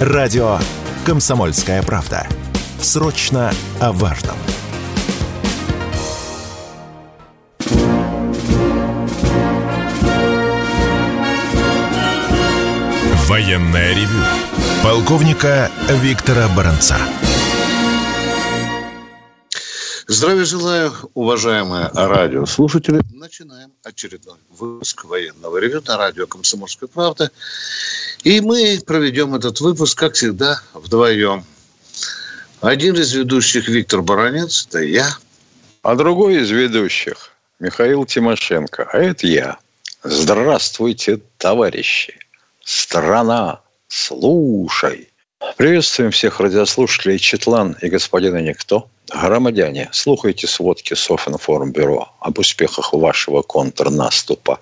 Радио «Комсомольская правда». Срочно о важном. Военная ревю. Полковника Виктора Баранца. Здравия желаю, уважаемые радиослушатели. Начинаем очередной выпуск военного ревю на радио «Комсомольская правда». И мы проведем этот выпуск, как всегда, вдвоем. Один из ведущих Виктор Баранец, это я. А другой из ведущих Михаил Тимошенко, а это я. Здравствуйте, товарищи. Страна, слушай. Приветствуем всех радиослушателей Четлан и господина Никто. Громадяне, слухайте сводки Софинформбюро об успехах вашего контрнаступа.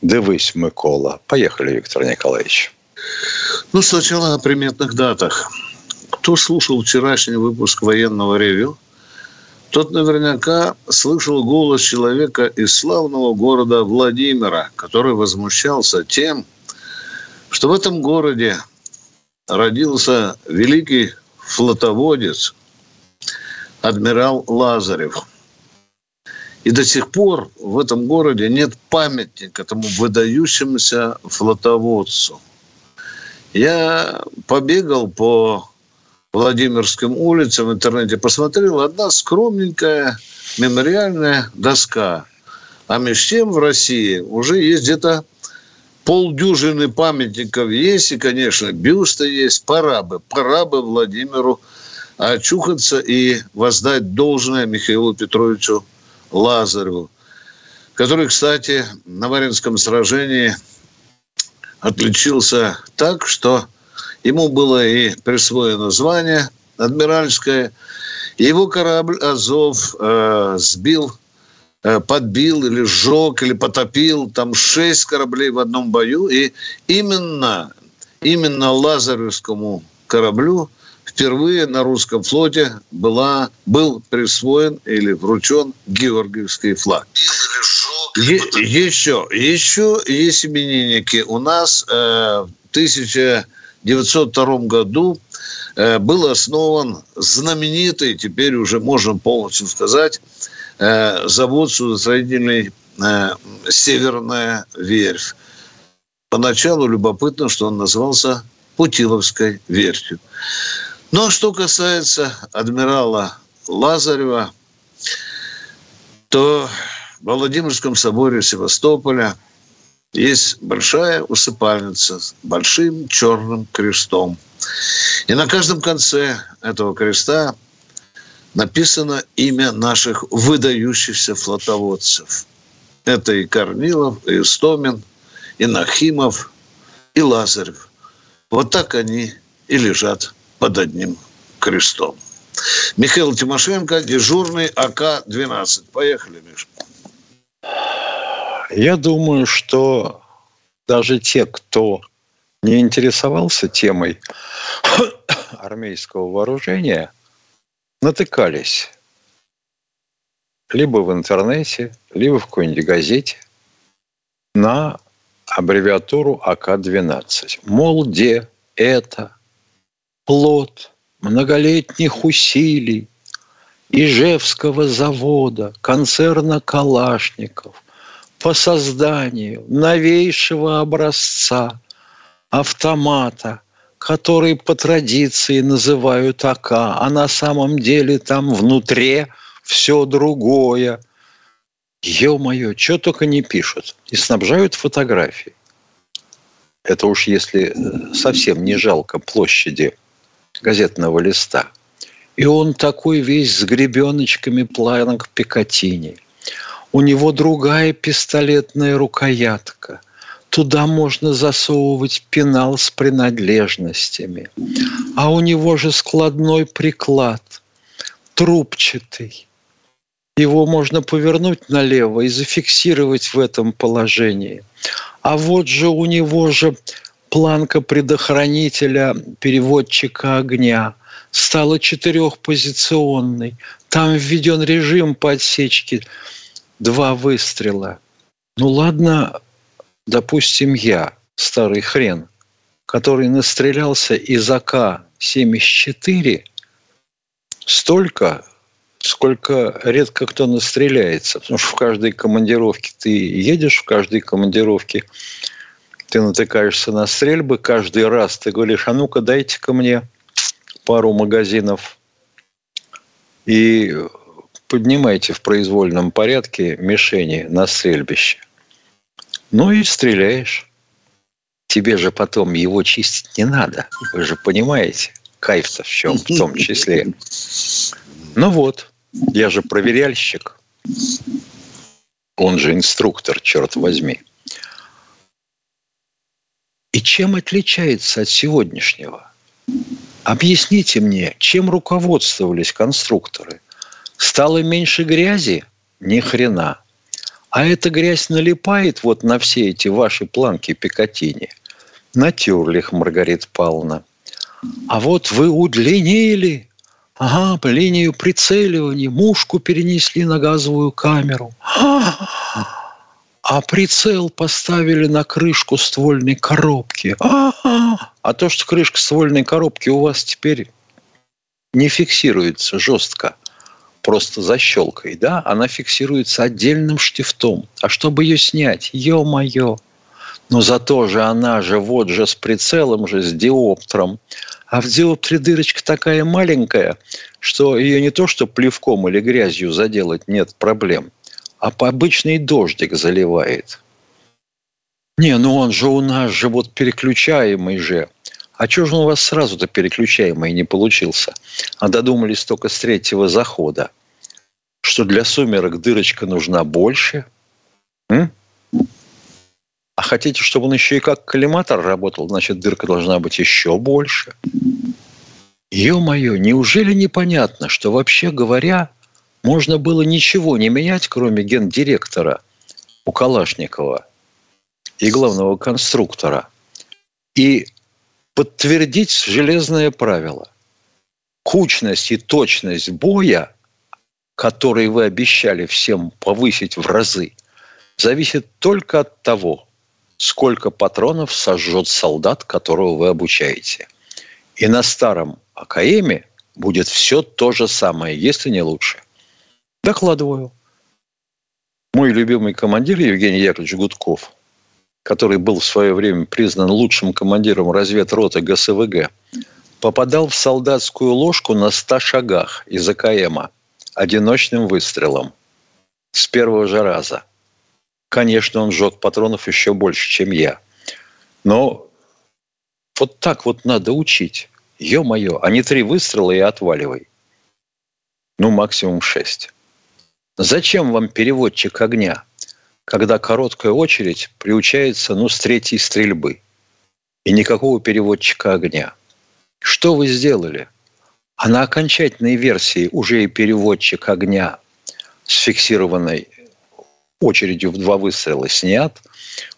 Дивись, Микола. Поехали, Виктор Николаевич. Ну, сначала о приметных датах. Кто слушал вчерашний выпуск военного ревю, тот наверняка слышал голос человека из славного города Владимира, который возмущался тем, что в этом городе родился великий флотоводец, адмирал Лазарев. И до сих пор в этом городе нет памятника этому выдающемуся флотоводцу. Я побегал по Владимирским улицам в интернете, посмотрел, одна скромненькая мемориальная доска. А между тем в России уже есть где-то полдюжины памятников есть, и, конечно, бюсты есть. Пора бы, пора бы Владимиру очухаться и воздать должное Михаилу Петровичу Лазареву, который, кстати, на Маринском сражении отличился так, что ему было и присвоено звание адмиральское. Его корабль «Азов» э, сбил подбил или сжег, или потопил там шесть кораблей в одном бою. И именно, именно Лазаревскому кораблю впервые на русском флоте была, был присвоен или вручен Георгиевский флаг. Е- еще, еще есть именинники. У нас э, в 1902 году э, был основан знаменитый, теперь уже можно полностью сказать, Э, завод судостроительный э, «Северная верфь». Поначалу любопытно, что он назывался Путиловской верфью. Но что касается адмирала Лазарева, то в Владимирском соборе Севастополя есть большая усыпальница с большим черным крестом. И на каждом конце этого креста написано имя наших выдающихся флотоводцев. Это и Корнилов, и Истомин, и Нахимов, и Лазарев. Вот так они и лежат под одним крестом. Михаил Тимошенко, дежурный АК-12. Поехали, Миша. Я думаю, что даже те, кто не интересовался темой армейского вооружения – натыкались либо в интернете, либо в какой-нибудь газете на аббревиатуру АК-12. Мол, где это плод многолетних усилий Ижевского завода, концерна Калашников по созданию новейшего образца автомата который по традиции называют АК, а на самом деле там внутри все другое. Ё-моё, что только не пишут. И снабжают фотографии. Это уж если э, совсем не жалко площади газетного листа. И он такой весь с гребеночками планок Пикатини. У него другая пистолетная рукоятка – Туда можно засовывать пенал с принадлежностями. А у него же складной приклад, трубчатый. Его можно повернуть налево и зафиксировать в этом положении. А вот же у него же планка предохранителя переводчика огня стала четырехпозиционной. Там введен режим подсечки два выстрела. Ну ладно, допустим, я, старый хрен, который настрелялся из АК-74 столько, сколько редко кто настреляется. Потому что в каждой командировке ты едешь, в каждой командировке ты натыкаешься на стрельбы, каждый раз ты говоришь, а ну-ка дайте-ка мне пару магазинов и поднимайте в произвольном порядке мишени на стрельбище. Ну и стреляешь. Тебе же потом его чистить не надо. Вы же понимаете, кайф-то в чем в том числе. Ну вот, я же проверяльщик. Он же инструктор, черт возьми. И чем отличается от сегодняшнего? Объясните мне, чем руководствовались конструкторы? Стало меньше грязи? Ни хрена. А эта грязь налипает вот на все эти ваши планки Пикатини. Натерли их, Маргарита Павловна. А вот вы удлинили, ага, по линию прицеливания, мушку перенесли на газовую камеру. А прицел поставили на крышку ствольной коробки. А, то, что крышка ствольной коробки у вас теперь не фиксируется жестко, просто защелкой, да, она фиксируется отдельным штифтом. А чтобы ее снять, ё-моё, но зато же она же вот же с прицелом же, с диоптром. А в диоптре дырочка такая маленькая, что ее не то что плевком или грязью заделать нет проблем – а по обычный дождик заливает. Не, ну он же у нас же вот переключаемый же. А что же он у вас сразу-то переключаемый не получился? А додумались только с третьего захода. Что для сумерок дырочка нужна больше? М? А хотите, чтобы он еще и как коллиматор работал, значит, дырка должна быть еще больше. Ё-моё, неужели непонятно, что вообще говоря, можно было ничего не менять, кроме гендиректора у Калашникова и главного конструктора, и подтвердить железное правило. Кучность и точность боя, которые вы обещали всем повысить в разы, зависит только от того, сколько патронов сожжет солдат, которого вы обучаете. И на старом АКМе будет все то же самое, если не лучше. Докладываю. Мой любимый командир Евгений Яковлевич Гудков, который был в свое время признан лучшим командиром разведроты ГСВГ, попадал в солдатскую ложку на 100 шагах из АКМа одиночным выстрелом с первого же раза. Конечно, он сжег патронов еще больше, чем я. Но вот так вот надо учить. Ё-моё, а не три выстрела и отваливай. Ну, максимум шесть. Зачем вам переводчик огня, когда короткая очередь приучается ну, с третьей стрельбы? И никакого переводчика огня. Что вы сделали? А на окончательной версии уже и переводчик огня с фиксированной очередью в два выстрела снят.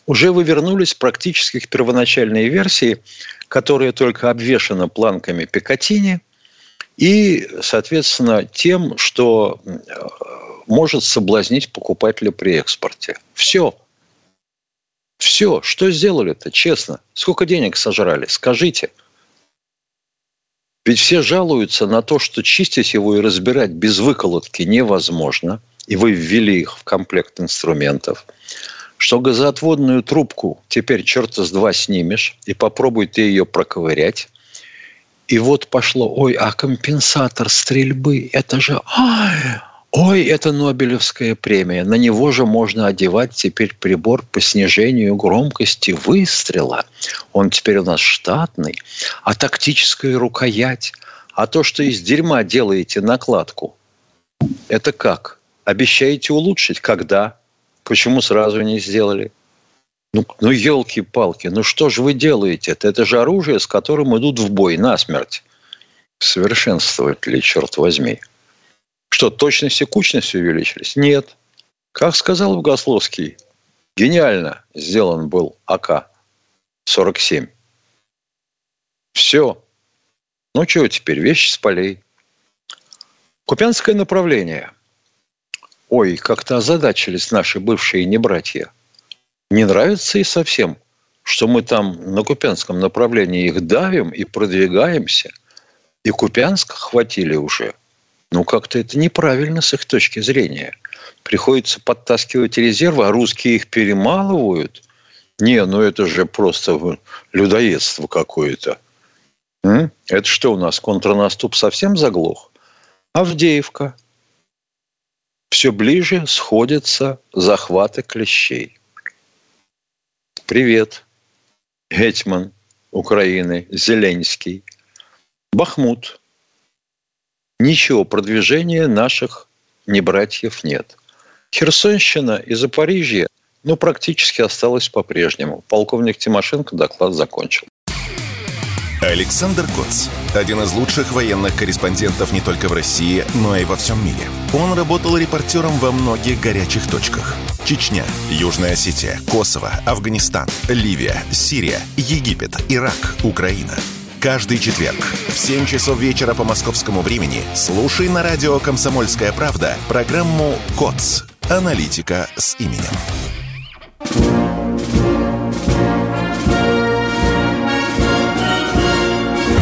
Уже вы вернулись практически к первоначальной версии, которая только обвешана планками Пикатини и, соответственно, тем, что может соблазнить покупателя при экспорте. Все. Все. Что сделали-то, честно? Сколько денег сожрали? Скажите. Ведь все жалуются на то, что чистить его и разбирать без выколотки невозможно. И вы ввели их в комплект инструментов. Что газоотводную трубку теперь черта с два снимешь и попробуй ты ее проковырять. И вот пошло, ой, а компенсатор стрельбы, это же, ай, Ой, это Нобелевская премия. На него же можно одевать теперь прибор по снижению громкости выстрела. Он теперь у нас штатный. А тактическая рукоять. А то, что из дерьма делаете накладку, это как? Обещаете улучшить? Когда? Почему сразу не сделали? Ну, ну елки-палки, ну что же вы делаете? Это, это же оружие, с которым идут в бой насмерть. Совершенствовать ли, черт возьми? Что, точность и кучность увеличились? Нет. Как сказал Богословский, гениально сделан был АК-47. Все. Ну, чего теперь? Вещи с полей. Купянское направление. Ой, как-то озадачились наши бывшие небратья. Не нравится и совсем, что мы там на Купянском направлении их давим и продвигаемся, и Купянск хватили уже, ну, как-то это неправильно с их точки зрения. Приходится подтаскивать резервы, а русские их перемалывают. Не, ну это же просто людоедство какое-то. Это что у нас, контрнаступ совсем заглох? Авдеевка. Все ближе сходятся захваты клещей. Привет. Гетьман Украины, Зеленский, Бахмут. Ничего продвижения наших небратьев нет. Херсонщина и Запорижье, ну, практически осталось по-прежнему. Полковник Тимошенко доклад закончил. Александр Коц. Один из лучших военных корреспондентов не только в России, но и во всем мире. Он работал репортером во многих горячих точках. Чечня, Южная Осетия, Косово, Афганистан, Ливия, Сирия, Египет, Ирак, Украина. Каждый четверг в 7 часов вечера по московскому времени слушай на радио «Комсомольская правда» программу «КОЦ. Аналитика с именем».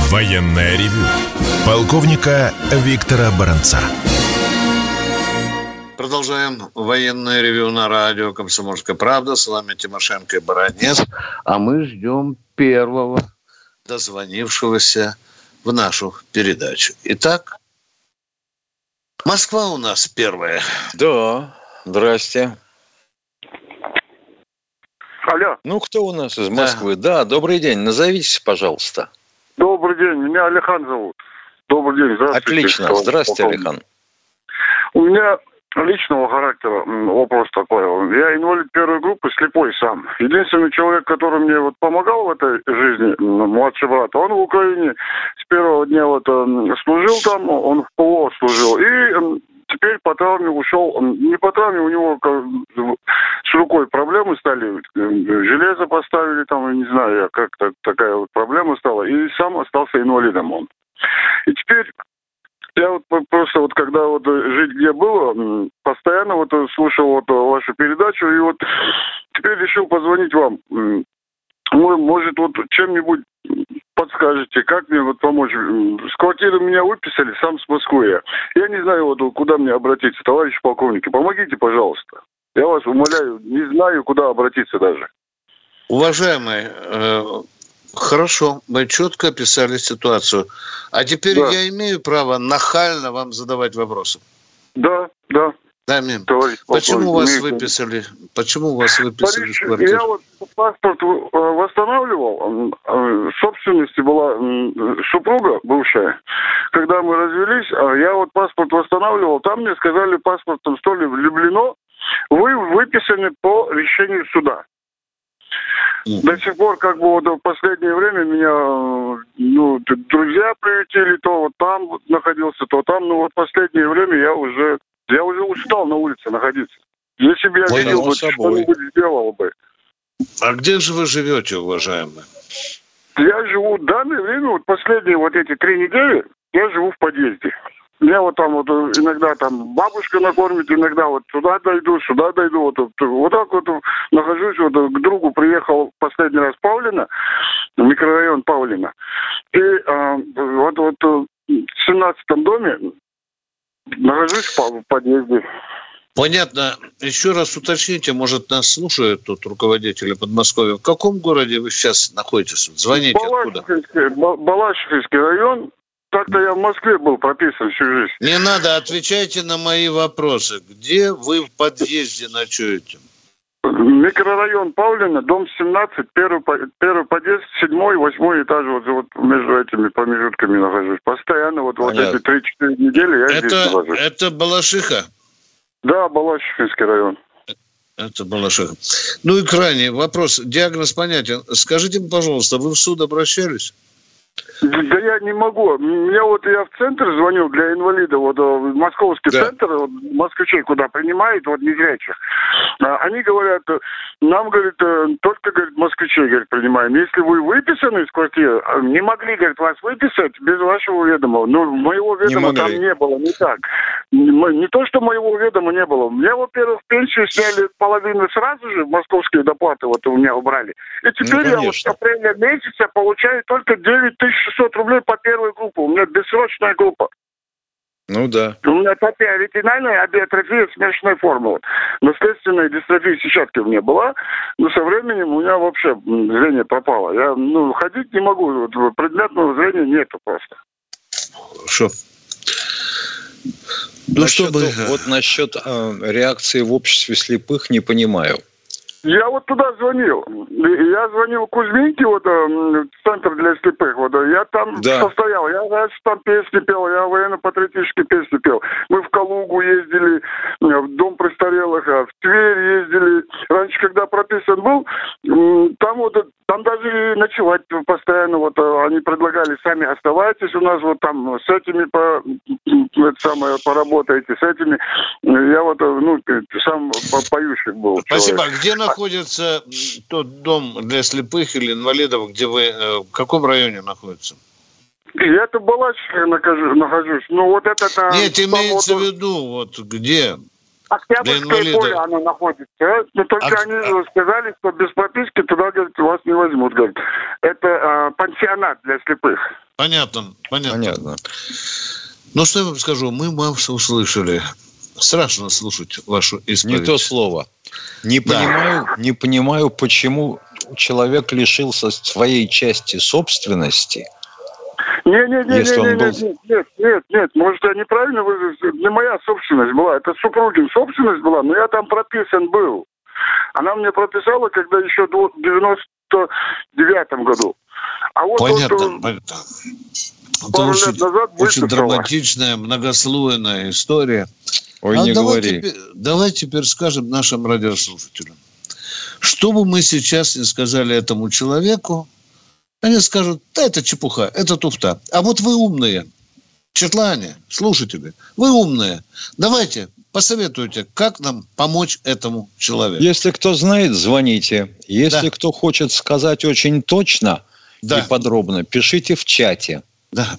Военное ревю полковника Виктора Баранца. Продолжаем военное ревю на радио «Комсомольская правда». С вами Тимошенко и Баранец. А мы ждем первого дозвонившегося в нашу передачу. Итак, Москва у нас первая. Да, здрасте. Алло. Ну, кто у нас из Москвы? Да, да добрый день. Назовитесь, пожалуйста. Добрый день, меня Алихан зовут. Добрый день, здравствуйте. Отлично, здравствуйте, Алихан. У меня личного характера вопрос такой. Я инвалид первой группы, слепой сам. Единственный человек, который мне вот помогал в этой жизни, младший брат, он в Украине с первого дня вот служил там, он в ПВО служил. И теперь по травме ушел, не по травме, у него с рукой проблемы стали, железо поставили там, не знаю как такая вот проблема стала, и сам остался инвалидом он. И теперь просто вот когда вот жить где было, постоянно вот слушал вот вашу передачу, и вот теперь решил позвонить вам. Может, вот чем-нибудь подскажете, как мне вот помочь? С квартиры меня выписали, сам с Москвы я. Я не знаю, вот куда мне обратиться, товарищ полковники, помогите, пожалуйста. Я вас умоляю, не знаю, куда обратиться даже. Уважаемый, э, Хорошо, мы четко описали ситуацию. А теперь да. я имею право нахально вам задавать вопросы. Да, да. Да, Мим. Почему вас имею... выписали? Почему вас выписали Товарищ, из квартиры? Я вот паспорт э, восстанавливал. Э, собственности была супруга бывшая. Когда мы развелись, а я вот паспорт восстанавливал. Там мне сказали, паспортом что ли влюблено. Вы выписаны по решению суда. До сих пор, как бы, вот в последнее время меня, ну, друзья приютили, то вот там вот находился, то там, ну, вот в последнее время я уже, я уже устал на улице находиться. Если бы я Ой, видел, бы, что-нибудь сделал бы. А где же вы живете, уважаемый? Я живу в данное время, вот последние вот эти три недели, я живу в подъезде. Я вот там вот иногда там бабушка накормит, иногда вот сюда дойду, сюда дойду. Вот, вот, вот так вот нахожусь, вот к другу приехал последний раз Павлина, микрорайон Павлина. И а, вот, вот в 17 доме нахожусь в подъезде. Понятно. Еще раз уточните, может, нас слушают тут руководители Подмосковья. В каком городе вы сейчас находитесь? Звоните Балашихинский, откуда? Балашихинский район, так-то я в Москве был прописан всю жизнь. Не надо, отвечайте на мои вопросы. Где вы в подъезде ночуете? Микрорайон Павлина, дом 17, первый, первый подъезд, седьмой, восьмой этаж, вот, вот между этими промежутками нахожусь. Постоянно вот, вот эти 3-4 недели я это, здесь нахожусь. Это Балашиха? Да, Балашихинский район. Это Балашиха. Ну и крайний вопрос. Диагноз понятен. Скажите, пожалуйста, вы в суд обращались? Да я не могу. Меня вот я в центр звонил для инвалидов, вот э, московский да. центр, вот, москвичей куда принимают, вот незрячих. А, они говорят, нам, говорит, э, только, говорит, москвичей, говорит, принимаем. Если вы выписаны из квартиры, а, не могли, говорит, вас выписать без вашего ведома. Ну, моего ведома не там не было, не так. Не то, что моего ведома не было. Мне, во-первых, пенсию сняли половину сразу же, московские доплаты вот у меня убрали. И теперь ну, я вот с апреля месяца получаю только 9600 рублей по первой группе. У меня бессрочная группа. Ну да. У меня топия ретинальная абиотрофия смешанной формы. Наследственная дистрофия сетчатки у меня была, но со временем у меня вообще зрение пропало. Я ну, ходить не могу, предметного зрения нету просто. Хорошо. Ну, насчет, чтобы... Вот насчет э, реакции в обществе слепых не понимаю. Я вот туда звонил. Я звонил Кузьминке, вот э, центр для слепых. Вот я там да. состоял. Я раньше там песни пел, я военно-патриотические песни пел. Мы в Калугу ездили, э, в дом престарелых, а в Тверь ездили. Раньше, когда прописан был, там вот там даже ночевать постоянно. Вот э, они предлагали сами оставайтесь у нас вот там с этими по это самое поработайте, с этими. Я вот ну сам поющий был. Спасибо. Человек. Где на находится тот дом для слепых или инвалидов, где вы, э, в каком районе находится? Я-то Балачеве нахожусь. Ну, вот это... Нет, имеется в виду, вот где? Октябрьское поле оно находится. Но только а, они а... сказали, что без прописки туда, говорит, вас не возьмут, говорит. Это э, пансионат для слепых. Понятно, понятно. Понятно. Ну, что я вам скажу, мы вас услышали. Страшно слушать вашу исповедь. Не то слово. Не да. понимаю, не понимаю, почему человек лишился своей части собственности. Нет, нет, нет, нет, нет, был... нет, нет, нет, нет, может, я неправильно выразился. Не моя собственность была, это супругин собственность была, но я там прописан был. Она мне прописала, когда еще в 99 году. А вот понятно, вот, понятно. Пару это лет назад очень драматичная, многослойная история. Ой, а не давай говори. Теперь, давай теперь скажем нашим радиослушателям. Что бы мы сейчас не сказали этому человеку, они скажут, да это чепуха, это туфта. А вот вы умные, Четлане, слушатели, вы умные. Давайте, посоветуйте, как нам помочь этому человеку. Если кто знает, звоните. Если да. кто хочет сказать очень точно да. и подробно, пишите в чате. Да.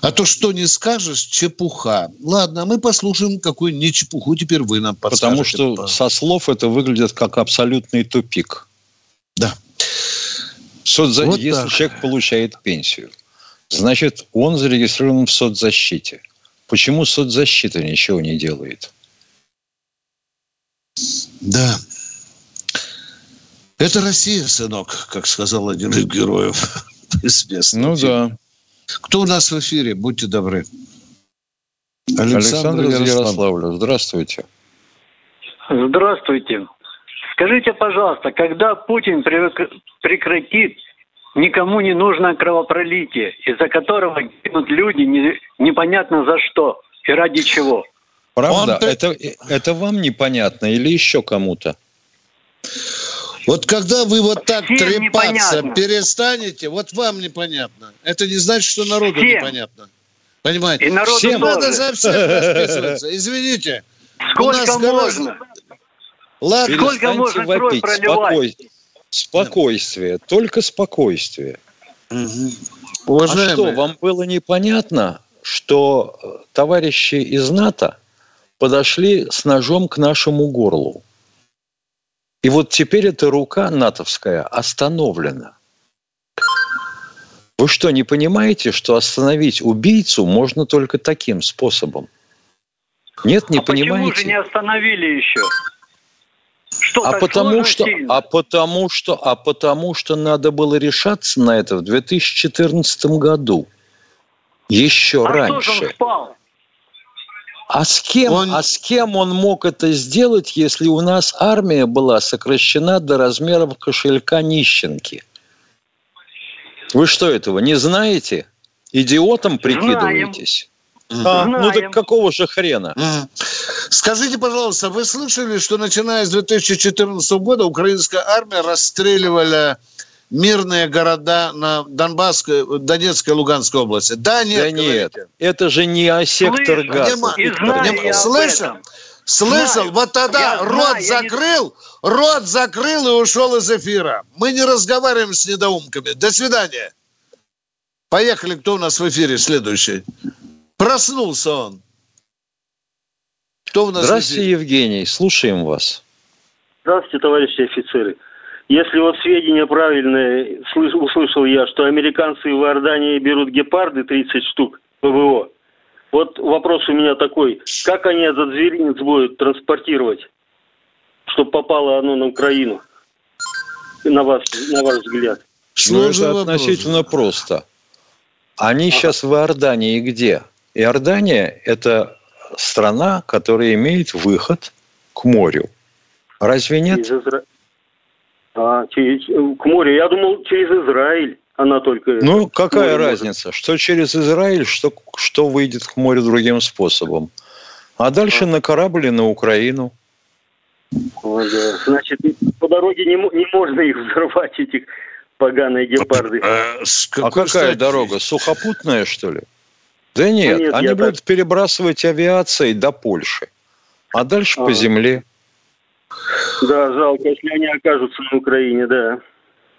А то, что не скажешь, чепуха. Ладно, мы послушаем, какую не чепуху теперь вы нам подскажете. Потому что со слов это выглядит как абсолютный тупик. Да. Соцза... Вот Если так. человек получает пенсию, значит, он зарегистрирован в соцзащите. Почему соцзащита ничего не делает? Да. Это Россия, сынок, как сказал один из героев известный. Ну да. Кто у нас в эфире? Будьте добры. Александр, Александр из Ярославля. Здравствуйте. Здравствуйте. Скажите, пожалуйста, когда Путин прекратит никому не нужное кровопролитие, из-за которого гибнут люди не, непонятно за что и ради чего? Правда? Он... Это, это вам непонятно или еще кому-то? Вот когда вы вот так Всем трепаться непонятно. перестанете, вот вам непонятно. Это не значит, что народу Всем. непонятно. Понимаете? И народу Всем тоже. надо за всех расписываться. Извините. Сколько можно? Ладно. Сколько можно кровь проливать? Спокойствие. Только спокойствие. Угу. Уважаемые. А что, вам было непонятно, что э, товарищи из НАТО подошли с ножом к нашему горлу? И вот теперь эта рука натовская остановлена. Вы что, не понимаете, что остановить убийцу можно только таким способом? Нет, не а понимаете? Почему же не остановили еще? Что, а потому что, а потому что, а потому что надо было решаться на это в 2014 году, еще а раньше. Кто же он спал? А с кем, он... а с кем он мог это сделать, если у нас армия была сокращена до размеров кошелька нищенки? Вы что этого не знаете? Идиотом прикидываетесь? А, ну так какого же хрена? Скажите, пожалуйста, вы слышали, что начиная с 2014 года украинская армия расстреливала мирные города на Донбасской, Донецкой, Луганской области. Да, нет, да нет. Это же не сектор Слышь, газа. Не, не, слышим? Слышал? Знаю. Вот тогда Я рот знаю, я не- закрыл, рот закрыл и ушел из эфира. Мы не разговариваем с недоумками. До свидания. Поехали, кто у нас в эфире следующий? Проснулся он. Кто у нас в Здравствуйте, эфире? Евгений, слушаем вас. Здравствуйте, товарищи офицеры. Если вот сведения правильные, слыш- услышал я, что американцы в Иордании берут гепарды 30 штук ПВО. Вот вопрос у меня такой. Как они этот зверинец будут транспортировать, чтобы попало оно на Украину? На, вас, на ваш взгляд. Ну, Сложный это вопрос. относительно просто. Они сейчас в Иордании где? Иордания – это страна, которая имеет выход к морю. Разве нет? Через Изра- А, через- к морю. Я думал, через Израиль она только... Ну, какая море может. разница? Что через Израиль, что, что выйдет к морю другим способом. А дальше на корабль и на Украину. О, да. Значит, по дороге не, не можно их взорвать, этих поганые гепарды. Э, с А какая стати? дорога? Сухопутная, что ли? Да нет, нет, они будут перебрасывать авиацией до Польши. А дальше по А. земле. Да, жалко, если они окажутся на Украине, да.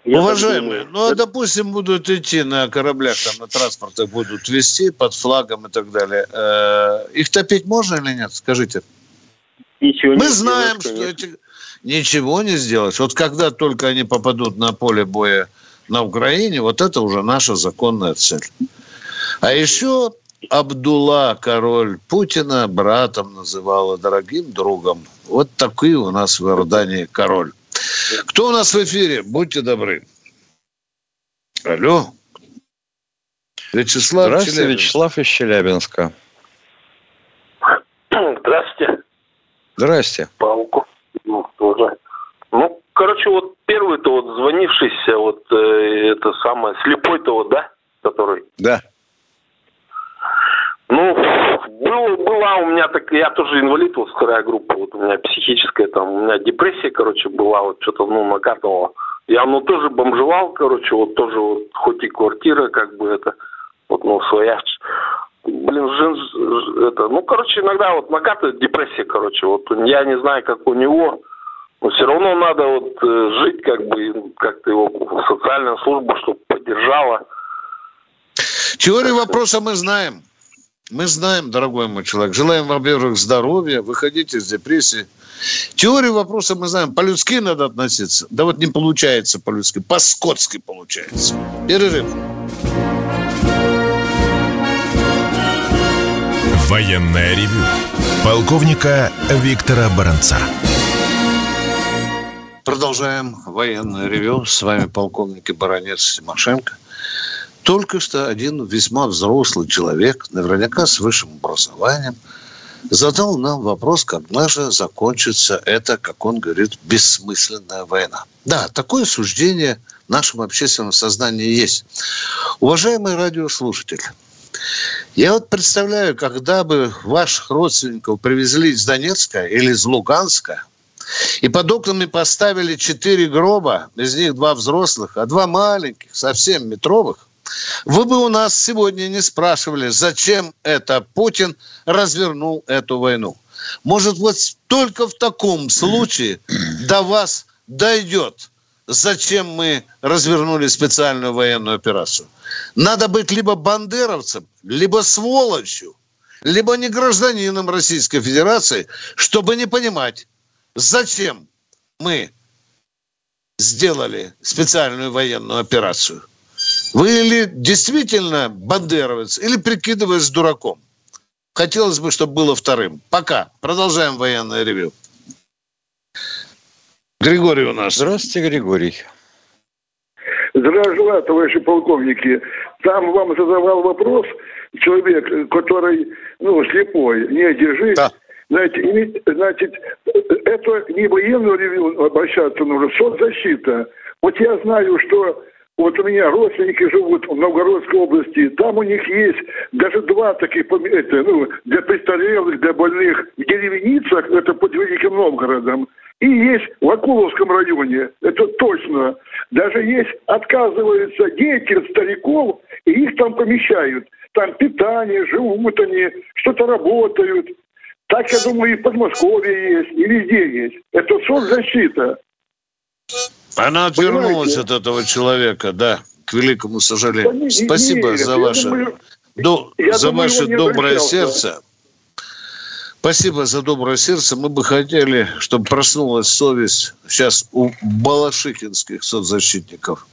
Я Уважаемые, ну, а допустим, будут идти на кораблях, там, на транспортах будут вести под флагом и так далее. Э, Их топить можно или нет? Скажите. Ничего не Мы сделаешь, знаем, что конечно. эти... Ничего не сделаешь. Вот когда только они попадут на поле боя на Украине, вот это уже наша законная цель. А еще Абдулла, король Путина, братом называла, дорогим другом. Вот такой у нас в Иордании король. Кто у нас в эфире? Будьте добры. Алло. Вячеслав Здравствуйте, Челябинск. Вячеслав из Челябинска. Здравствуйте, Здрасте. Пауку. Ну, тоже. Ну, короче, вот первый-то вот звонившийся, вот э, это самое, слепой-то вот, да, который. Да. Ну, был, была у меня так, я тоже инвалид, вот вторая группа, вот у меня психическая, там, у меня депрессия, короче, была, вот что-то, ну, накатывала. Я, ну, тоже бомжевал, короче, вот тоже, вот, хоть и квартира, как бы, это, вот, ну, своя. Блин, жен, это, ну, короче, иногда вот накатывает депрессия, короче, вот, я не знаю, как у него, но все равно надо вот э, жить, как бы, как-то его социальная служба, чтобы поддержала. Теорию вопроса мы знаем. Мы знаем, дорогой мой человек. Желаем, во-первых, здоровья, выходите из депрессии. Теорию вопроса мы знаем. По-людски надо относиться. Да вот не получается по-людски. По-скотски получается. Перерыв. Военное ревю полковника Виктора Баранца. Продолжаем военное ревю. С вами полковник и баронец Тимошенко. Только что один весьма взрослый человек, наверняка с высшим образованием, задал нам вопрос, когда же закончится эта, как он говорит, бессмысленная война. Да, такое суждение в нашем общественном сознании есть. Уважаемые радиослушатели, я вот представляю, когда бы ваших родственников привезли из Донецка или из Луганска, и под окнами поставили четыре гроба, из них два взрослых, а два маленьких, совсем метровых, вы бы у нас сегодня не спрашивали, зачем это Путин развернул эту войну. Может, вот только в таком случае до вас дойдет, зачем мы развернули специальную военную операцию. Надо быть либо бандеровцем, либо сволочью, либо не гражданином Российской Федерации, чтобы не понимать, зачем мы сделали специальную военную операцию. Вы или действительно бандеровец, или прикидываясь дураком. Хотелось бы, чтобы было вторым. Пока. Продолжаем военное ревю. Григорий у нас. Здравствуйте, Григорий. Желаю, товарищи полковники. Там вам задавал вопрос человек, который, ну, слепой, не держись. Да. Знаете, иметь- значит, это не военную ревю обращаться нужно, соцзащита. Вот я знаю, что вот у меня родственники живут в Новгородской области, там у них есть даже два таких, это, ну, для престарелых, для больных в деревницах, это под Великим Новгородом, и есть в Акуловском районе, это точно. Даже есть, отказываются дети от стариков, и их там помещают. Там питание, живут они, что-то работают. Так, я думаю, и в Подмосковье есть, и везде есть. Это соцзащита. Она отвернулась Понимаете? от этого человека, да, к великому сожалению. Да не- не Спасибо верят. за Я ваше, думаю, до- я за думаю, ваше не доброе обращался. сердце. Спасибо за доброе сердце. Мы бы хотели, чтобы проснулась совесть сейчас у балашихинских соцзащитников.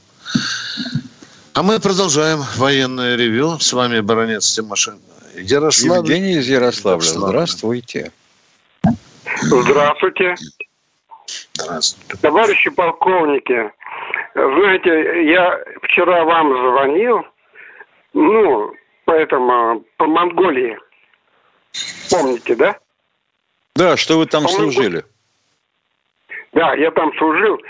А мы продолжаем военное ревю. С вами баронец Тимошенко. Ярослав. Евгений из Ярославля. Ярославля. Здравствуйте. Здравствуйте. Здравствуйте. Товарищи полковники, знаете, я вчера вам звонил, ну, поэтому по Монголии. Помните, да? Да, что вы там служили? Да, я там служил.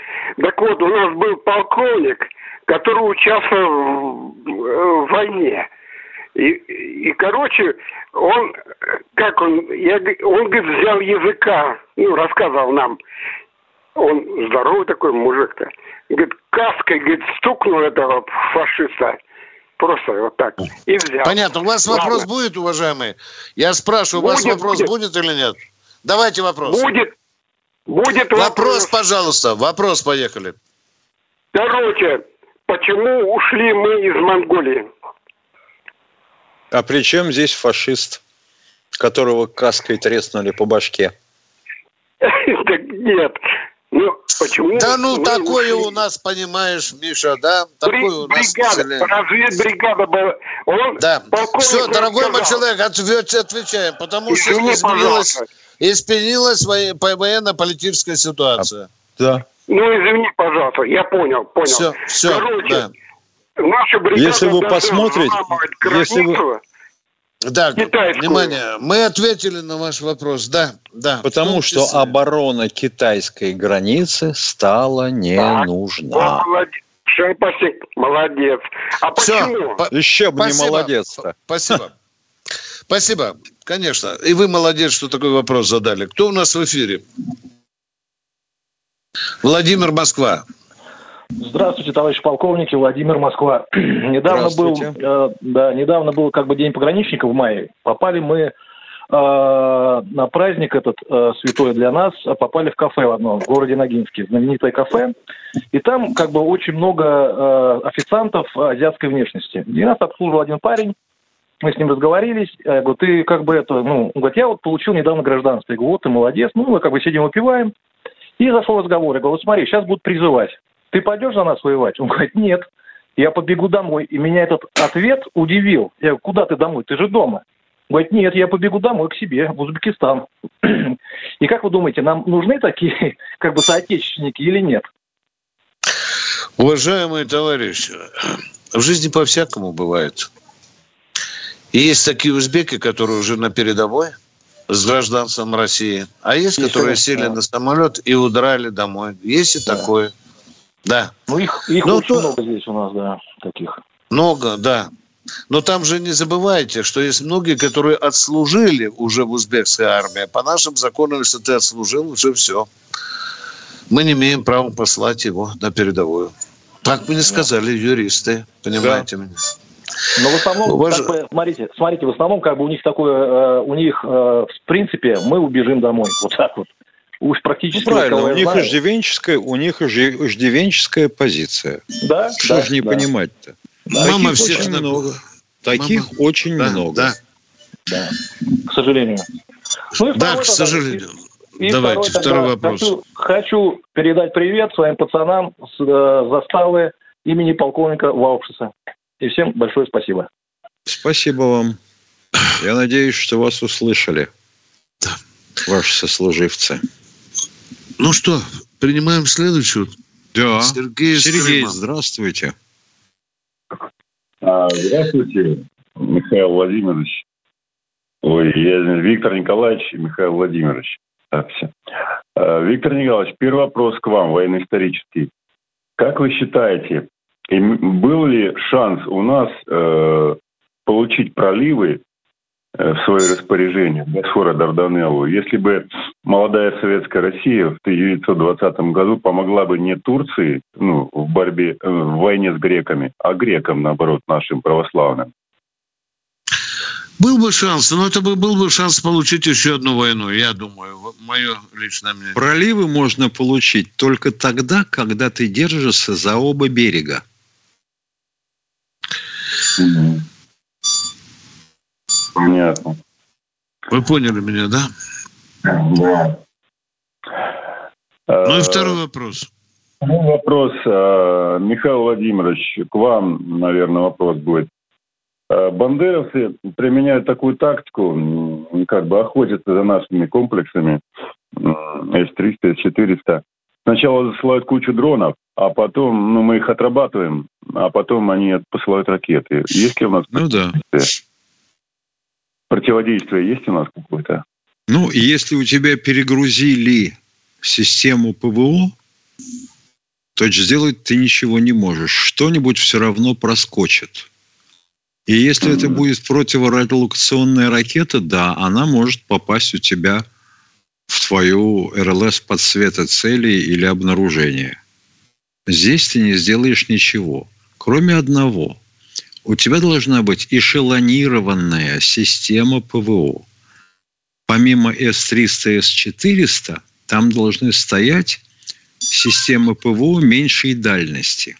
Так вот, у нас был полковник, который участвовал в, в войне. И, и, короче, он, как он, я, г- он, говорит, взял языка, ну, рассказывал нам. Он здоровый такой мужик-то. Говорит, каской, говорит, стукнул этого фашиста. Просто вот так. И взял. Понятно. У вас Ладно. вопрос будет, уважаемые? Я спрашиваю, у вас Будет, вопрос будет. будет или нет? Давайте вопрос. Будет, будет Вопрос, пожалуйста. Вопрос, поехали. Короче, почему ушли мы из Монголии? А при чем здесь фашист, которого каской треснули по башке? Так нет. Ну, почему? Да ну, такое ушли? у нас, понимаешь, Миша, да? Бри- Такое у нас бригада, разведбригада была. Он, Да. Все, дорогой мой человек, отвечаем, потому что Извини, изменилась, пожалуйста. изменилась по- военно-политическая ситуация. Да. Ну, извини, пожалуйста, я понял, понял. Все, все, Короче, да. наша бригада Если вы посмотрите, если вы-. Да, Китайскую. внимание, мы ответили на ваш вопрос, да, да. Потому том что числе. оборона китайской границы стала не Так. нужна. Молодец. Молодец. А почему? по- Еще бы не молодец-то. Спасибо. Спасибо, конечно. И вы молодец, что такой вопрос задали. Кто у нас в эфире? Владимир Москва. Здравствуйте, товарищи полковники, Владимир Москва. недавно был, э, да, недавно был как бы день пограничника в мае. Попали мы э, на праздник этот э, святой для нас, а попали в кафе в одно в городе Ногинске, знаменитое кафе. И там как бы очень много э, официантов азиатской внешности. И нас обслуживал один парень. Мы с ним разговорились. Я говорю, ты как бы это, ну, он говорит, я вот получил недавно гражданство. Я говорю, вот ты молодец. Ну, мы как бы сидим выпиваем. И зашел разговор. Я говорю, вот смотри, сейчас будут призывать. Ты пойдешь за нас воевать? Он говорит, нет. Я побегу домой. И меня этот ответ удивил. Я говорю, куда ты домой? Ты же дома. Он говорит, нет, я побегу домой к себе, в Узбекистан. И как вы думаете, нам нужны такие как бы соотечественники или нет? Уважаемые товарищи, в жизни по-всякому бывает. И есть такие узбеки, которые уже на передовой с гражданством России, а есть, Есть, которые сели да. на самолет и удрали домой. Есть и Да. такое. Да, Ну, их, их Ну, очень то- много здесь у нас, да, таких. много, да. Но там же не забывайте, что есть многие, которые отслужили уже в узбекской армии. По нашим законам, если ты отслужил, уже все. Мы не имеем права послать его на передовую. Так мне сказали юристы, понимаете меня. Но в основном, Уваж- как бы, смотрите, смотрите, в основном, как бы у них такое, э, у них, э, в принципе, мы убежим домой, вот так вот. Уж Ну, практически правильно, кого у них иждивенческая, у них ижди- иждивенческая позиция. Да, Что да, ж не да, понимать-то? Мама Таких всех очень на- много. Таких Мама- очень Да, много. да, да, к сожалению. Ну да, второй к тогда, сожалению. и Давайте, тогда второй вопрос. Хочу, хочу передать привет своим пацанам с э, заставы имени полковника Ваукшиса. И всем большое спасибо. Спасибо вам. Я надеюсь, что вас услышали. Да. Ваши сослуживцы. Ну что, принимаем следующую. Да. Сергей, Сергей, здравствуйте. А, Здравствуйте, Михаил Владимирович. Ой, я Виктор Николаевич и Михаил Владимирович. Так, все. А, Виктор Николаевич, первый вопрос к вам, военно-исторический. Как вы считаете, был ли шанс у нас э, получить проливы в свое распоряжение, Босфора, Дарданеллу, если бы молодая советская Россия в 1920 году помогла бы не Турции ну, в борьбе, э, в войне с греками, а грекам, наоборот, нашим православным? Был бы шанс, но это бы был бы шанс получить еще одну войну, я думаю, мое личное мнение. Проливы можно получить только тогда, когда ты держишься за оба берега. Понятно. Вы поняли меня, да? Да. Ну и Э, второй вопрос. Ну, вопрос, э, Михаил Владимирович, к вам, наверное, вопрос будет. Э, Бандеровцы применяют такую тактику, как бы охотятся за нашими комплексами м, С-300, С-400. Сначала засылают кучу дронов, а потом, ну, мы их отрабатываем, а потом они посылают ракеты. Есть ли у нас Ну да. Противодействие? Есть у нас какое-то? Ну, если у тебя перегрузили систему ПВО, то сделать ты ничего не можешь. Что-нибудь все равно проскочит. И если это будет противорадиолокационная ракета, да, она может попасть у тебя в твою РЛС подсвета цели или обнаружения. Здесь ты не сделаешь ничего, кроме одного. У тебя должна быть эшелонированная система ПВО. Помимо С-300 и С-400, там должны стоять системы ПВО меньшей дальности.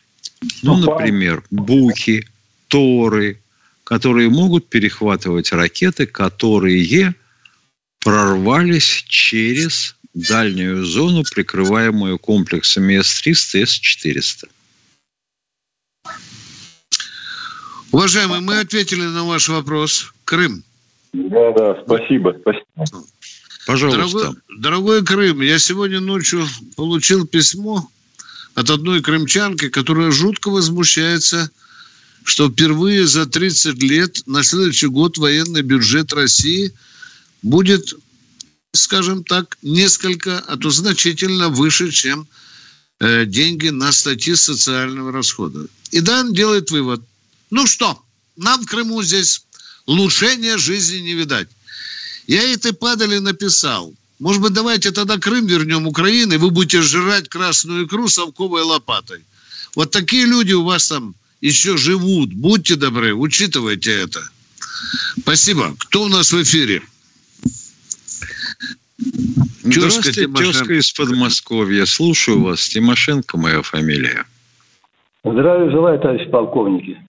Ну, например, буки, торы, которые могут перехватывать ракеты, которые прорвались через дальнюю зону, прикрываемую комплексами С-300 и С-400. Уважаемый, мы ответили на ваш вопрос. Крым. Да, да, спасибо, спасибо. Пожалуйста. Дорогой, дорогой Крым, я сегодня ночью получил письмо от одной крымчанки, которая жутко возмущается, что впервые за 30 лет на следующий год военный бюджет России будет, скажем так, несколько, а то значительно выше, чем э, деньги на статьи социального расхода. И Дан делает вывод. Ну что, нам в Крыму здесь улучшения жизни не видать. Я этой падали написал. Может быть, давайте тогда Крым вернем Украине, и вы будете жрать красную икру совковой лопатой. Вот такие люди у вас там еще живут. Будьте добры, учитывайте это. Спасибо. Кто у нас в эфире? Тезка тезка из Подмосковья. Слушаю вас. Тимошенко моя фамилия. Здравия желаю, товарищ полковники.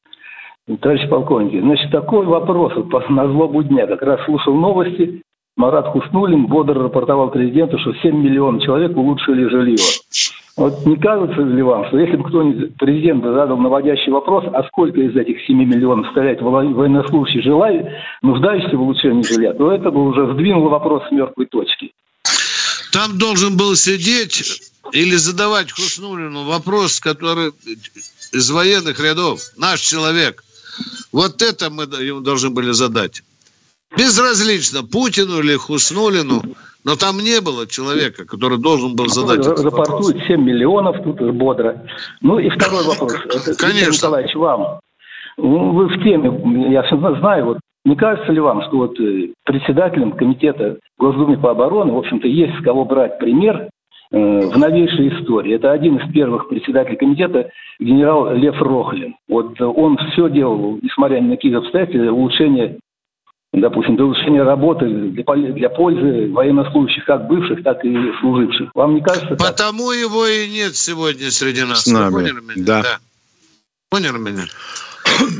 Товарищ полковники, значит, такой вопрос вот на злобу дня. Как раз слушал новости. Марат Хуснулин бодро рапортовал президенту, что 7 миллионов человек улучшили жилье. Вот не кажется ли вам, что если бы кто-нибудь президенту задал наводящий вопрос, а сколько из этих 7 миллионов составляет во- военнослужащие желаю, нуждающихся в улучшении жилья, то это бы уже сдвинуло вопрос с мертвой точки. Там должен был сидеть или задавать Хуснулину вопрос, который из военных рядов, наш человек. Вот это мы ему должны были задать. Безразлично, Путину или Хуснулину, но там не было человека, который должен был задать этот вопрос. Рапортует 7 миллионов, тут бодро. Ну и второй вопрос. Конечно. Николаевич, вам. Ну, Вы в теме, я знаю, вот не кажется ли вам, что вот э, председателем комитета Госдумы по обороне, в общем-то, есть с кого брать пример в новейшей истории. Это один из первых председателей комитета, генерал Лев Рохлин. Вот э, он все делал, несмотря ни на какие обстоятельства, для улучшения, допустим, для улучшения работы, для, для пользы военнослужащих, как бывших, так и служивших. Вам не кажется так? Потому его и нет сегодня среди нас. С нами, Вы поняли меня? да. Поняли меня?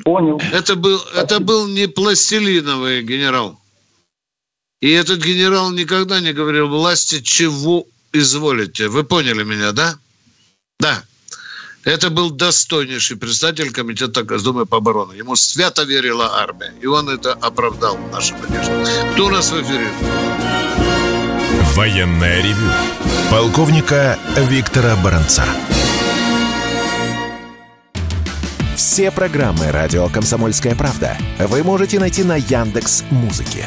Понял. Это был, это был не пластилиновый генерал. И этот генерал никогда не говорил власти, чего изволите. Вы поняли меня, да? Да. Это был достойнейший представитель комитета Госдумы по обороне. Ему свято верила армия. И он это оправдал, наши надежды. Кто у нас в эфире? Военное ревю полковника Виктора Баранца. Все программы радио Комсомольская правда вы можете найти на Яндекс Музыке.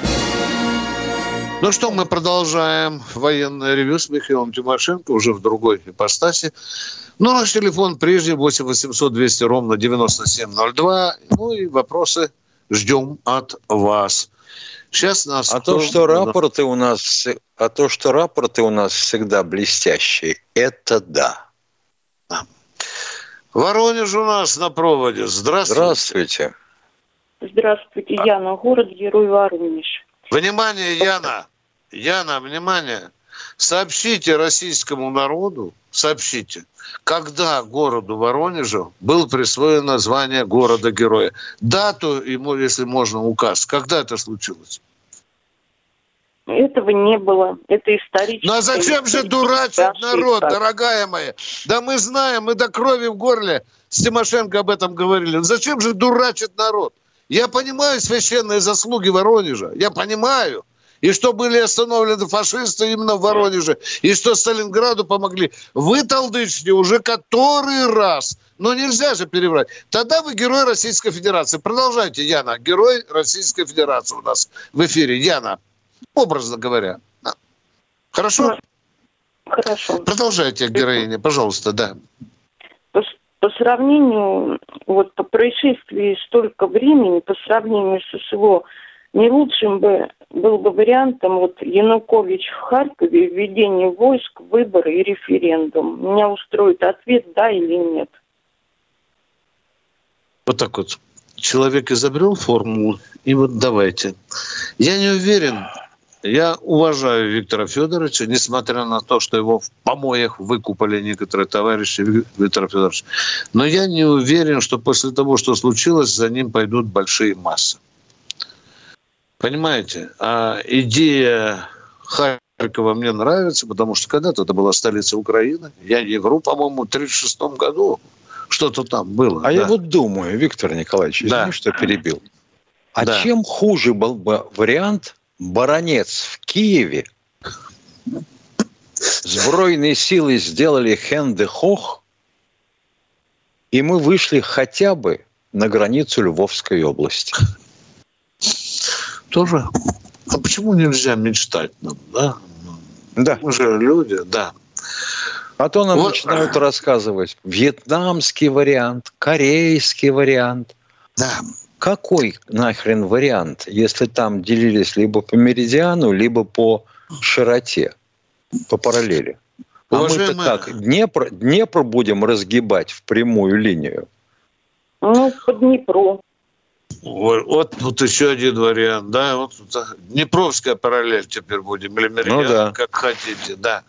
Ну что, мы продолжаем военное ревю с Михаилом Тимошенко уже в другой ипостаси. Ну, наш телефон прежде 8 800 200 ровно 9702. Ну и вопросы ждем от вас. Сейчас нас... А то, что рапорты у нас, а то, что рапорты у нас всегда блестящие, это да. Воронеж у нас на проводе. Здравствуйте. Здравствуйте. Здравствуйте, Яна, город-герой Воронеж. Внимание, Яна, Яна, внимание. Сообщите российскому народу, сообщите, когда городу Воронежу было присвоено название города-героя. Дату ему, если можно, указ. Когда это случилось? Этого не было. Это исторически. Ну а зачем же дурачить народ, дорогая моя? Да мы знаем, мы до крови в горле с Тимошенко об этом говорили. Ну зачем же дурачить народ? Я понимаю священные заслуги Воронежа. Я понимаю и что были остановлены фашисты именно в Воронеже, и что Сталинграду помогли. Вы толдычите уже который раз. Но нельзя же переврать. Тогда вы герой Российской Федерации. Продолжайте, Яна. Герой Российской Федерации у нас в эфире. Яна, образно говоря. Хорошо? Хорошо. Продолжайте, героиня, пожалуйста, да. По, сравнению, вот по происшествии столько времени, по сравнению с СВО, не лучшим бы был бы вариантом вот Янукович в Харькове, введение войск, выборы и референдум. Меня устроит ответ да или нет. Вот так вот. Человек изобрел формулу, и вот давайте. Я не уверен, я уважаю Виктора Федоровича, несмотря на то, что его в помоях выкупали некоторые товарищи Виктора Федоровича. Но я не уверен, что после того, что случилось, за ним пойдут большие массы. Понимаете? А идея Харькова мне нравится, потому что когда-то это была столица Украины. Я вру, по-моему, в 1936 году что-то там было. А да. я вот думаю, Виктор Николаевич, извини, да. что перебил. А да. чем хуже был бы вариант баронец в Киеве? Сбройные силы сделали хенде-хох, и мы вышли хотя бы на границу Львовской области тоже... А почему нельзя мечтать нам, да? Да. Мы же люди, да. А то нам вот. начинают рассказывать вьетнамский вариант, корейский вариант. Да. Какой нахрен вариант, если там делились либо по меридиану, либо по широте, по параллели? А мы-то как, Днепр, Днепр будем разгибать в прямую линию? Ну, по Днепру. Вот, вот, вот еще один вариант, да, вот Днепровская параллель теперь будем, или Меридиан, ну, да. как хотите, да.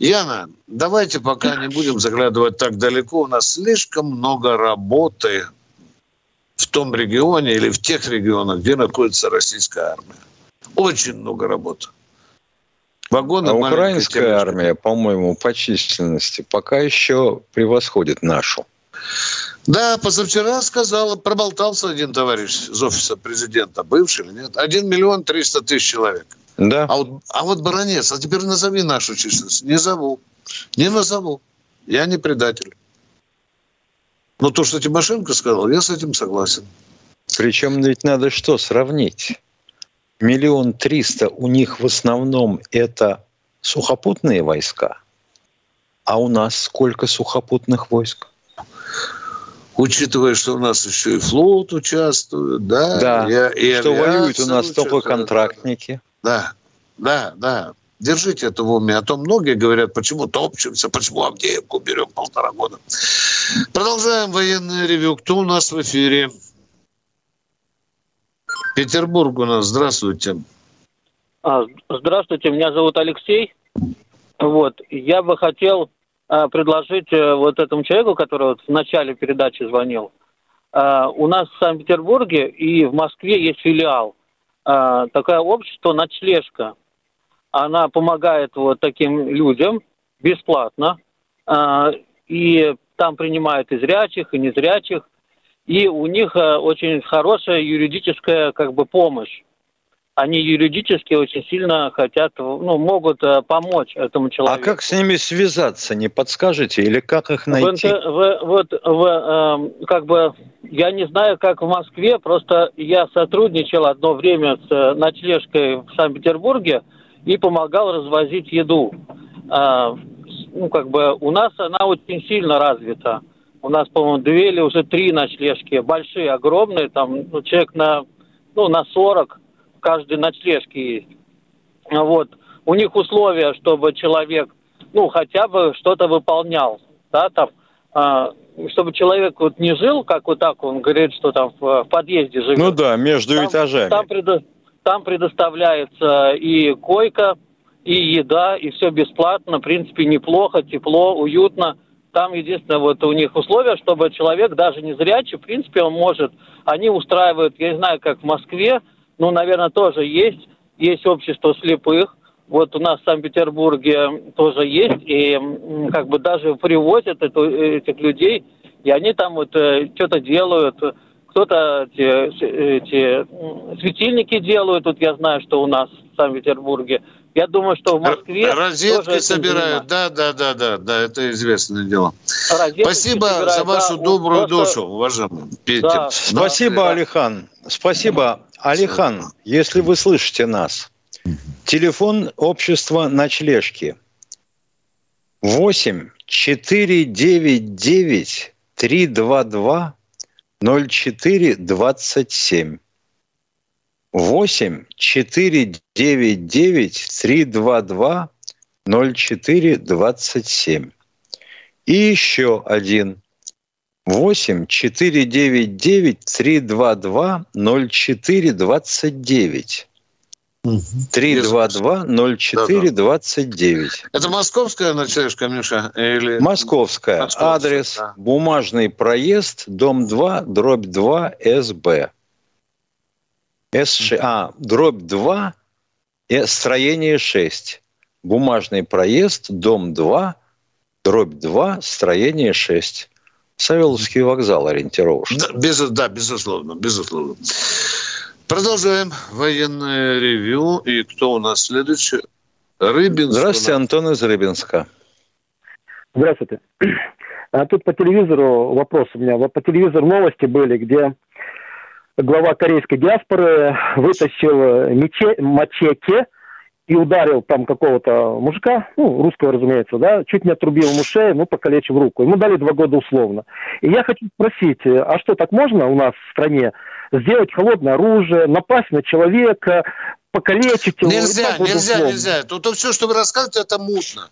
Яна, давайте пока не будем заглядывать так далеко, у нас слишком много работы в том регионе или в тех регионах, где находится российская армия. Очень много работы. Вагоны а украинская армия, по-моему, по численности пока еще превосходит нашу. Да, позавчера сказал, проболтался один товарищ из офиса президента, бывший или нет, один миллион триста тысяч человек. Да. А вот, а вот баронец, а теперь назови нашу численность. Не зову. Не назову. Я не предатель. Но то, что Тимошенко сказал, я с этим согласен. Причем ведь надо что сравнить? Миллион триста у них в основном это сухопутные войска. А у нас сколько сухопутных войск? учитывая, что у нас еще и флот участвует, да, да и, и что воюют у нас только контрактники. Да, да, да. Держите это в уме. А то многие говорят, почему топчемся, почему Авдеевку берем полтора года. Продолжаем военное ревю. Кто у нас в эфире? Петербург у нас. Здравствуйте. А, здравствуйте, меня зовут Алексей. Вот, я бы хотел а, предложить э, вот этому человеку, который вот в начале передачи звонил. А, у нас в Санкт-Петербурге и в Москве есть филиал. А, такое общество «Ночлежка». Она помогает вот таким людям бесплатно. И там принимают и зрячих, и незрячих. И у них э, очень хорошая юридическая как бы помощь они юридически очень сильно хотят, ну, могут э, помочь этому а человеку. А как с ними связаться, не подскажете? Или как их найти? В, в, вот, в, э, как бы, я не знаю, как в Москве, просто я сотрудничал одно время с ночлежкой в Санкт-Петербурге, и помогал развозить еду. А, ну, как бы у нас она очень сильно развита. У нас, по-моему, две или уже три ночлежки, большие, огромные, там ну, человек на, ну, на 40 в каждой ночлежке есть. Вот. У них условия, чтобы человек, ну, хотя бы что-то выполнял, да, там, а, чтобы человек вот не жил, как вот так он говорит, что там в, в подъезде живет. Ну да, между там, этажами. Там, предо, там предоставляется и койка, и еда, и все бесплатно, в принципе, неплохо, тепло, уютно. Там единственное вот у них условие, чтобы человек даже не зрячий, в принципе, он может. Они устраивают, я не знаю, как в Москве, ну, наверное, тоже есть, есть общество слепых. Вот у нас в Санкт-Петербурге тоже есть, и как бы даже привозят эту, этих людей, и они там вот э, что-то делают, кто-то эти, эти светильники делают, тут я знаю, что у нас в Санкт-Петербурге, я думаю, что в Москве... Розетки собирают, да, да, да, да, да, это известное дело. Розетки Спасибо собирают, за вашу да, добрую просто... душу, уважаемый Петя. Да, Спасибо, да. Алихан. Спасибо. Алихан, если вы слышите нас, телефон общества ночлежки 8 499 322 0427. 8 4 9 9 3 2 2 0 4 27. И еще один. 8 4 9 9 3 2 2 0 4 29. 322 04 29. Это московская ночлежка, Миша? Или... Московская. Московская. Адрес да. Бумажный проезд, дом 2, дробь 2, СБ. СШ, а, дробь 2, строение 6. Бумажный проезд, дом 2, дробь 2, строение 6. Савеловский вокзал ориентировочно. Да, без, да, безусловно, безусловно. Продолжаем военное ревю. И кто у нас следующий? Рыбинск. Здравствуйте, Антон из Рыбинска. Здравствуйте. А тут по телевизору вопрос у меня. Вот по телевизору новости были, где глава корейской диаспоры вытащил мече, мачете и ударил там какого-то мужика, ну, русского, разумеется, да, чуть не отрубил ему шею, ну, покалечив руку. Ему дали два года условно. И я хочу спросить, а что, так можно у нас в стране сделать холодное оружие, напасть на человека, покалечить его? Нельзя, нельзя, условно? нельзя. Тут все, что вы рассказываете, это мутно.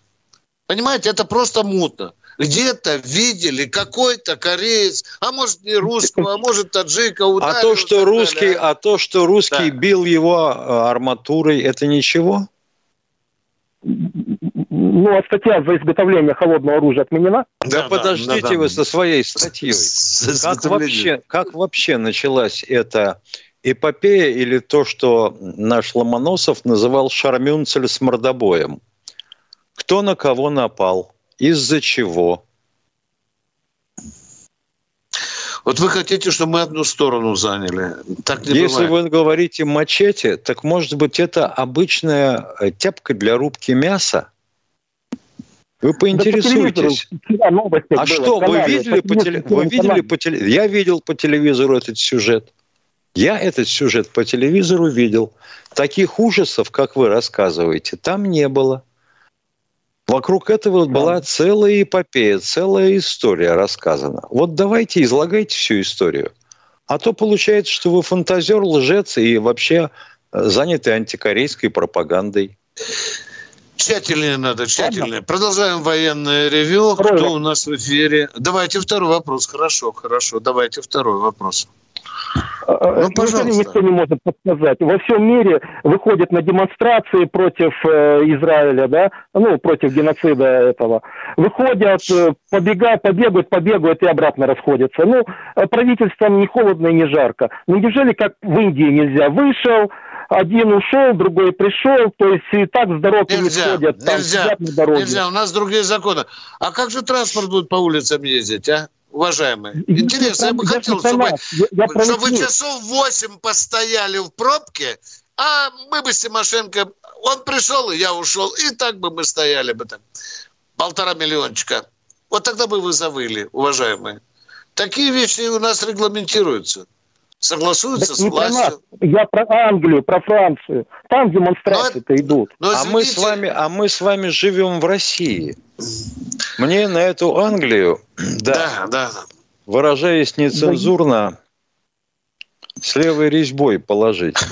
Понимаете, это просто мутно где-то видели какой-то кореец, а может не русского, а может таджика ударил. А то, что русский, а то, что русский да. бил его э, арматурой, это ничего? Ну, а статья за изготовление холодного оружия отменена? Да, да подождите да, да. вы со своей статьей. Как вообще, как вообще началась эта эпопея или то, что наш Ломоносов называл шармюнцель с мордобоем? Кто на кого напал? Из-за чего? Вот вы хотите, чтобы мы одну сторону заняли. Так не Если бывает. вы говорите мачете, так может быть это обычная э, тяпка для рубки мяса? Вы поинтересуйтесь. Да, а что, вы видели по, теле... вы видели по телевизору? Я видел по телевизору этот сюжет. Я этот сюжет по телевизору видел. Таких ужасов, как вы рассказываете, там не было. Вокруг этого да. была целая эпопея, целая история рассказана. Вот давайте излагайте всю историю. А то получается, что вы фантазер, лжец и вообще э, заняты антикорейской пропагандой. Тщательнее надо, тщательнее. Продолжаем военное ревю. Кто у нас в эфире? Давайте второй вопрос. Хорошо, хорошо. Давайте второй вопрос. Ну, э, пожалуйста. никто не может подсказать. Во всем мире выходят на демонстрации против э, Израиля, да, ну, против геноцида этого. Выходят, э, побегают, побегают, побегают и обратно расходятся. Ну, э, правительством не холодно и не жарко. Ну, неужели как в Индии нельзя? Вышел, один ушел, другой пришел, то есть и так с дороги нельзя, ходят. Нельзя, там, на дороге. нельзя, у нас другие законы. А как же транспорт будет по улицам ездить, а? уважаемые. Интересно, я бы хотел, чтобы, я, я чтобы вы часов восемь постояли в пробке, а мы бы с Тимошенко, он пришел, и я ушел, и так бы мы стояли бы там. Полтора миллиончика. Вот тогда бы вы завыли, уважаемые. Такие вещи у нас регламентируются. Согласуются Так с не про нас. властью. Я про Англию, про Францию. Там демонстрации-то идут. Но А мы с вами, а мы с вами живем в России. Мне на эту Англию, да, Да, да. выражаясь нецензурно, с левой резьбой положить.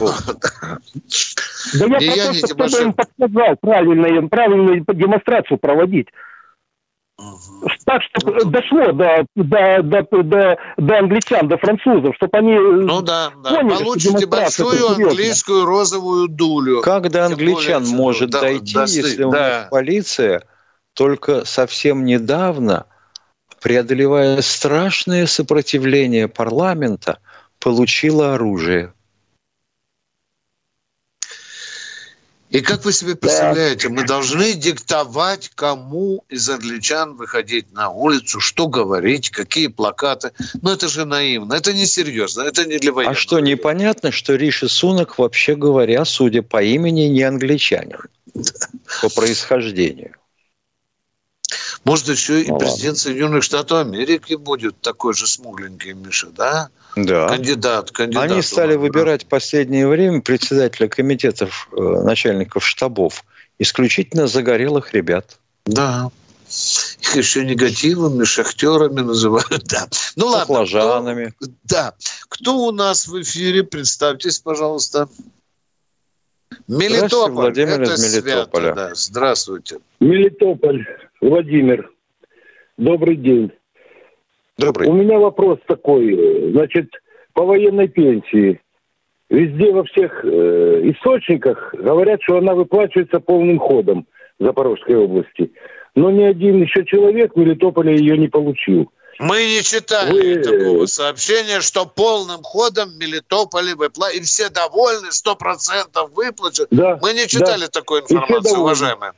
Да я Не про я, то, не что кто-то Тимошенко. им подсказал правильно, правильную демонстрацию проводить. Так, чтобы дошло до, до, до, до, до англичан, до французов, чтобы они Ну да, да. поняли, что Получите это большую английскую розовую дулю. Как до англичан более, может да, дойти, да, если у да. них полиция только совсем недавно, преодолевая страшное сопротивление парламента, получила оружие? И как вы себе представляете, мы должны диктовать, кому из англичан выходить на улицу, что говорить, какие плакаты. Ну, это же наивно, это несерьезно, это не для А военных. что, непонятно, что Риши Сунок, вообще говоря, судя по имени, не англичанин по происхождению? Может, еще и Ну, президент Соединенных Штатов Америки будет такой же смугленький, Миша, да? Да. Кандидат, кандидат. Они стали выбирать в последнее время председателя комитетов э, начальников штабов исключительно загорелых ребят. Да. Их еще негативами, шахтерами называют, да. Ну ладно. Баклажанами. кто- да. Кто у нас в эфире? Представьтесь, пожалуйста. Мелитополь. Владимир Это из свято, Мелитополя. да. Здравствуйте. Мелитополь, Владимир. Добрый день. Добрый. У меня вопрос такой. Значит, по военной пенсии. Везде во всех э, источниках говорят, что она выплачивается полным ходом в Запорожской области. Но ни один еще человек в Мелитополе ее не получил. Мы не читали Вы- такого сообщения, что полным ходом в Мелитополе и все довольны, сто процентов выплачут. Да, Мы не читали да. такой все информации, уважаемые.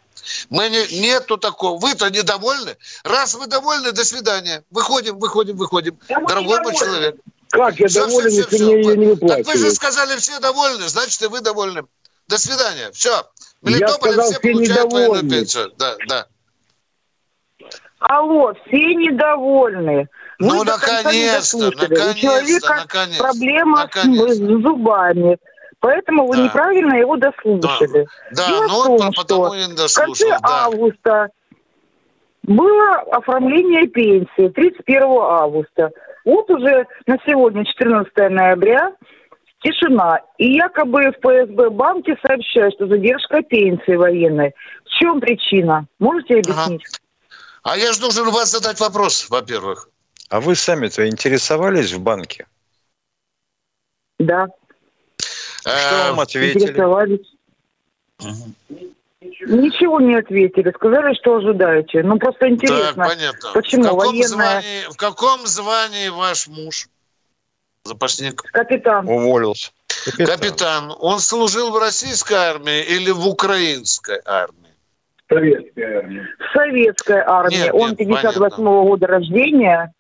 Мы не... Нету такого. Вы-то недовольны? Раз вы довольны, до свидания. Выходим, выходим, выходим. Дорогой мой человек. Как я Всё, доволен, всё, если всё, мне ее не Так вы же выплачивают? сказали, все довольны, значит, и вы довольны. До свидания. Все. В Я Мелитополе сказал, все все получают военную недовольны. пенсию. Да, да. Алло, все недовольны. Ну, наконец-то, наконец-то, У человека наконец-то, проблема с- наконец-то. с зубами. Поэтому вы Да. неправильно его дослушали. Да, Дело ну в вот том, потому что и не в дослушал, конце да. августа было оформление пенсии 31 августа. Вот уже на сегодня, 14 ноября, тишина. И якобы в ФСБ банке сообщают, что задержка пенсии военной. В чем причина? Можете объяснить? А я же должен вас задать вопрос, во-первых. А вы сами-то интересовались в банке? Да. Что вам ответили? Интересовались. Ничего не ответили. Сказали, что ожидаете. Ну, просто интересно. Так, понятно. Почему в, каком военная... звании, в каком звании ваш муж? Запасник. Капитан. Уволился. Капитан. Он служил в российской армии или в украинской армии? Советская армия. В советской армии. Нет, Он нет, 58 года рождения.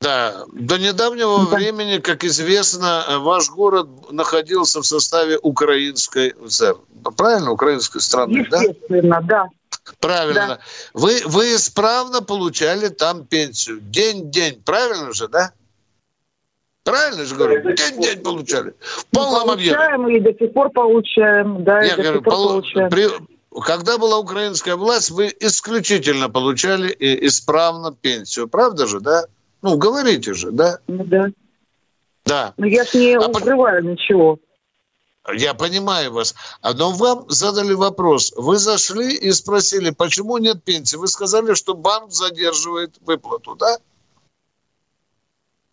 Да, до недавнего времени, как известно, э, ваш город находился в составе украинской ССР. Правильно, украинской страны, да? Естественно, да. Правильно. Да. Вы, вы исправно получали там пенсию. День-день, правильно же, да? Правильно же говорю? День-день получали. В полном объеме. Получаем и до сих пор получаем. Да, и Я до говорю, сих пор полу- получаем. при- когда была украинская власть, вы исключительно получали и- исправно пенсию. Правда же, да? Ну, говорите же, да? Ну, да. Да. Но я ж не А укрываю ничего. Я понимаю вас. А Но вам задали вопрос. Вы зашли и спросили, почему нет пенсии. Вы сказали, что банк задерживает выплату, да?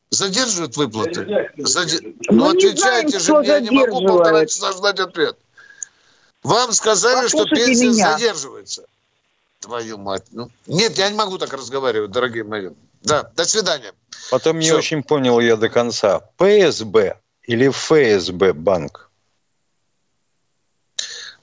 Задерживает выплаты? Заде- Ну, не отвечайте знаем, же я не могу полтора часа ждать ответ. Вам сказали, что Послушайте пенсия меня. задерживается. Твою мать. Ну, нет, я не могу так разговаривать, дорогие мои. Да, до свидания. Потом не Всё. очень понял я до конца. ПСБ или ФСБ банк?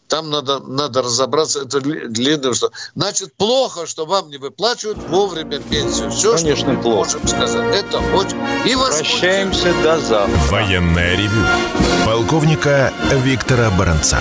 Там надо, надо разобраться, это дли- длинное что. Значит, плохо, что вам не выплачивают вовремя пенсию. Все, Конечно, что мы плохо. можем сказать. Это очень... И Прощаемся до завтра. Военное ревю полковника Виктора Баранца.